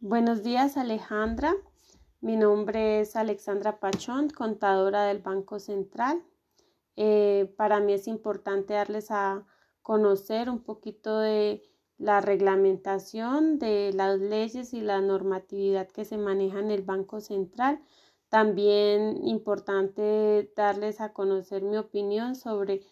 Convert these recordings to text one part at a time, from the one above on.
Buenos días, Alejandra. Mi nombre es Alexandra Pachón, contadora del Banco Central. Eh, para mí es importante darles a conocer un poquito de la reglamentación de las leyes y la normatividad que se maneja en el Banco Central. También importante darles a conocer mi opinión sobre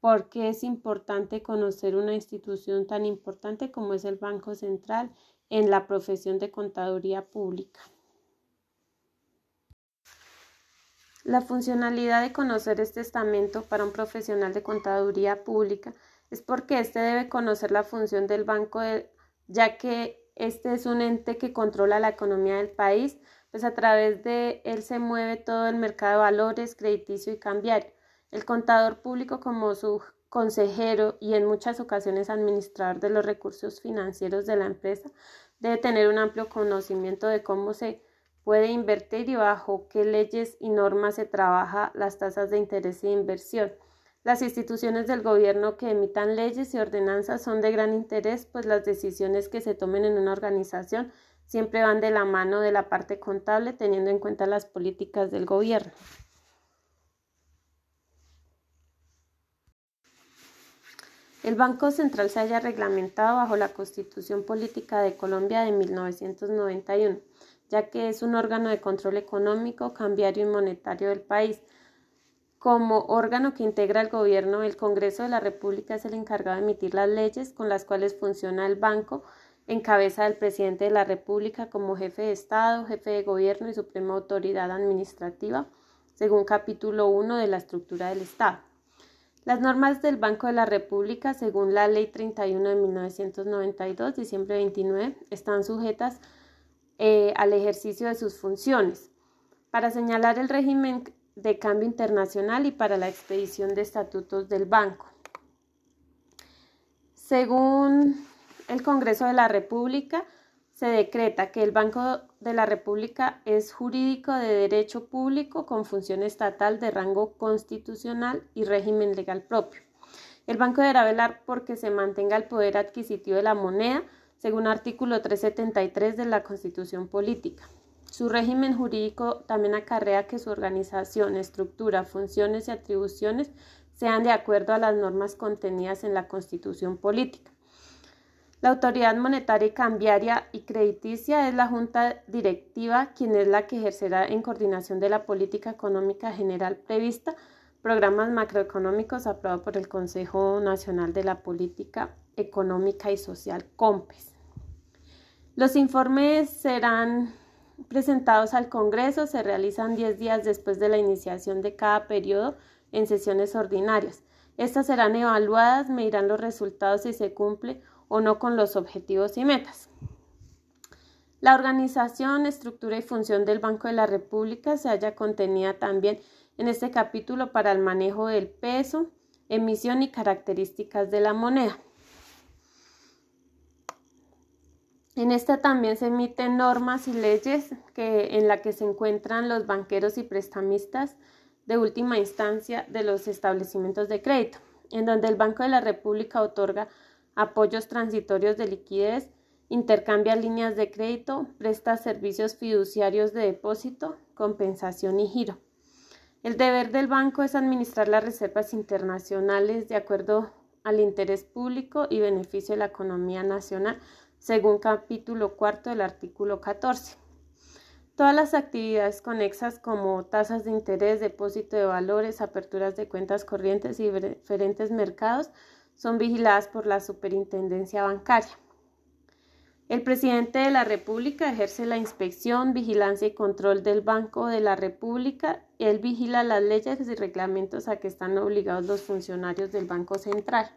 por qué es importante conocer una institución tan importante como es el Banco Central en la profesión de contaduría pública. La funcionalidad de conocer este estamento para un profesional de contaduría pública es porque éste debe conocer la función del banco, ya que este es un ente que controla la economía del país, pues a través de él se mueve todo el mercado de valores, crediticio y cambiario. El contador público como su consejero y en muchas ocasiones administrador de los recursos financieros de la empresa debe tener un amplio conocimiento de cómo se puede invertir y bajo qué leyes y normas se trabaja las tasas de interés e inversión. Las instituciones del gobierno que emitan leyes y ordenanzas son de gran interés, pues las decisiones que se tomen en una organización siempre van de la mano de la parte contable, teniendo en cuenta las políticas del gobierno. El Banco Central se haya reglamentado bajo la Constitución Política de Colombia de 1991, ya que es un órgano de control económico, cambiario y monetario del país como órgano que integra el gobierno, el Congreso de la República es el encargado de emitir las leyes con las cuales funciona el banco en cabeza del presidente de la República como jefe de Estado, jefe de gobierno y suprema autoridad administrativa, según capítulo 1 de la estructura del Estado. Las normas del Banco de la República, según la Ley 31 de 1992, diciembre 29, están sujetas eh, al ejercicio de sus funciones. Para señalar el régimen de cambio internacional y para la expedición de estatutos del banco. Según el Congreso de la República, se decreta que el Banco de la República es jurídico de derecho público con función estatal de rango constitucional y régimen legal propio. El banco deberá velar porque se mantenga el poder adquisitivo de la moneda, según artículo 373 de la Constitución Política. Su régimen jurídico también acarrea que su organización, estructura, funciones y atribuciones sean de acuerdo a las normas contenidas en la Constitución Política. La autoridad monetaria y cambiaria y crediticia es la Junta Directiva, quien es la que ejercerá en coordinación de la política económica general prevista, programas macroeconómicos aprobados por el Consejo Nacional de la Política Económica y Social, COMPES. Los informes serán presentados al Congreso se realizan 10 días después de la iniciación de cada periodo en sesiones ordinarias. Estas serán evaluadas, medirán los resultados si se cumple o no con los objetivos y metas. La organización, estructura y función del Banco de la República se halla contenida también en este capítulo para el manejo del peso, emisión y características de la moneda. En esta también se emiten normas y leyes que, en la que se encuentran los banqueros y prestamistas de última instancia de los establecimientos de crédito, en donde el Banco de la República otorga apoyos transitorios de liquidez, intercambia líneas de crédito, presta servicios fiduciarios de depósito, compensación y giro. El deber del banco es administrar las reservas internacionales de acuerdo al interés público y beneficio de la economía nacional según capítulo cuarto del artículo 14. Todas las actividades conexas como tasas de interés, depósito de valores, aperturas de cuentas corrientes y diferentes mercados son vigiladas por la Superintendencia Bancaria. El presidente de la República ejerce la inspección, vigilancia y control del Banco de la República. Él vigila las leyes y reglamentos a que están obligados los funcionarios del Banco Central.